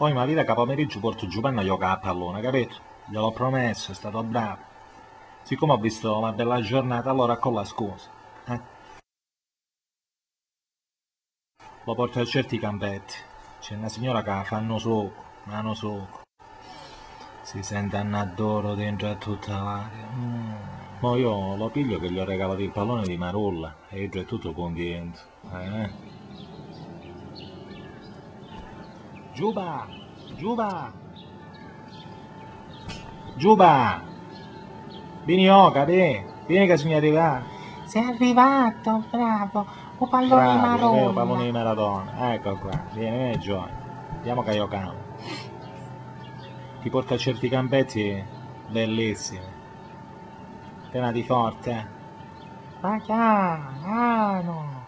Poi mi vita che pomeriggio porto giù panna a giocare a pallone, capito? Gliel'ho promesso, è stato bravo. Siccome ho visto una bella giornata, allora con la scusa. Eh? Lo porto a certi campetti. C'è una signora che fanno soco, mano soco. Si sente annadoro dentro a tutta l'aria. Mm. Ma io lo piglio che gli ho regalato il pallone di Marulla e io è tutto contento. Eh? Giuba! Giuba! Giuba! Vieni Oca, te! Vieni che bisogna arrivare! Sei arrivato, bravo! Un pallone Bravo, vero, marrone! pallone di maratona. Ecco qua, vieni, vieni Gioia. Andiamo che giochiamo. Ti porta a certi campetti bellissimi. Tenati forte. Ma chiaro!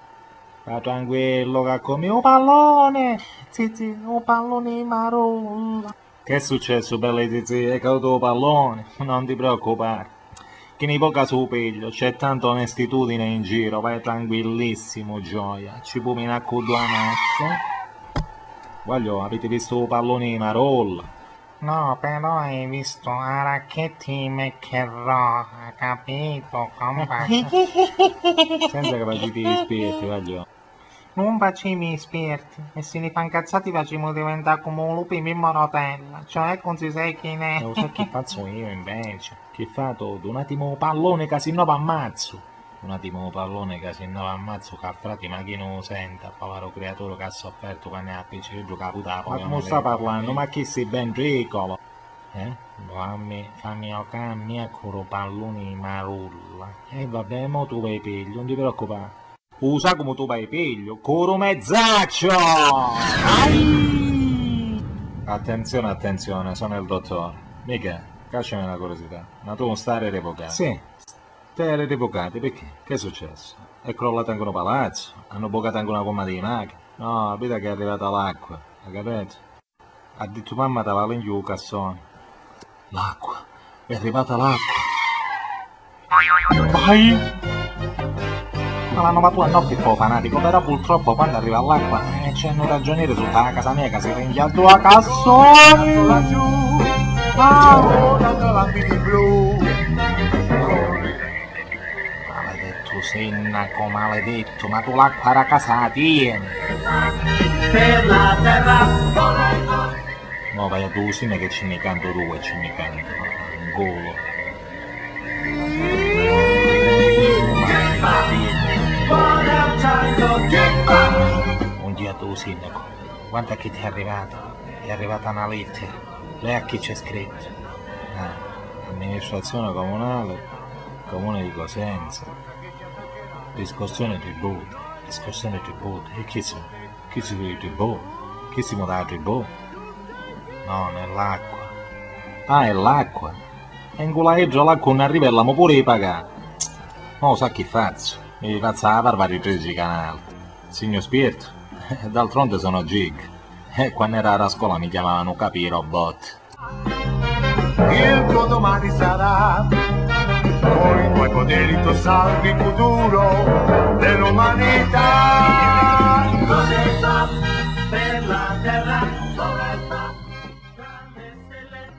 Va tranquillo che come un pallone! Sì, un pallone marrone! Che è successo, belle tizie? È caduto il pallone? Non ti preoccupare. Che ne poca su piglio, c'è tanta onestitudine in giro, vai tranquillissimo, gioia. Ci puoi minare con due mazze? Voglio, avete visto il pallone di Marolla? No, però hai visto a racchetti McEnroe, capito? Come faccio? Senza che facete gli spiriti, voglio. Non facciamo i spiriti, e se ne fa incazzati facciamo diventare come un lupo in rotella, cioè non si sa chi ne Lo so che faccio io invece. Che fatto? Un attimo pallone che si nuova ammazzo. Un attimo pallone che si nuova ammazzo che frati ma chi non lo senta, povero creatore che ha sofferto quando è a piacere giocare puttana. Ma come sta parlando? Ma chi sei ben piccolo? Eh? Fammi, fammi a me con i palloni marulla. E vabbè, mo tu vai piglio, non ti preoccupare. Usa come tu vai piglio, coro mezzaccio! Ai! Attenzione, attenzione, sono il dottore. Mica, cacciami una curiosità. Ma tu non stai revocato? Sì. Stai revocato perché? Che è successo? È crollato anche un palazzo? Hanno bucato anche una gomma di macchina? No, vedi che è arrivata l'acqua, hai capito? Ha detto mamma te la giù il cassone. L'acqua, è arrivata l'acqua. Vai! Ma l'hanno fatto a no po' fanatico, però purtroppo quando arriva l'acqua eh, c'è un ragioniere sotto la casa mia che si ringhia due cassoni! laggiù, ora blu. Maledetto sindaco, maledetto, ma tu l'acqua era casa la tieni! Per la terra, No, vai a tu sì che ci ne canto due, ci ne canto. Golo. Tu sindaco, guarda che ti è arrivata. È arrivata una lettera. Lei a chi c'è scritto? Ah, amministrazione comunale, comune di Cosenza. Riscossione tributi, riscossione tributi. E chi sono? Chi si vede i tributi? Chi si muove tributi? No, nell'acqua. Ah, è l'acqua. E in quella eggia l'acqua non arriva e l'amo pure di pagare. Non sa che faccio. Mi faccio la barba di 13 canali. Signor Spirito, d'altronde sono Gig. E quando era a scuola mi chiamavano capi robot. Il tuo domani sarà con i tuoi poteri tu salvi il futuro dell'umanità.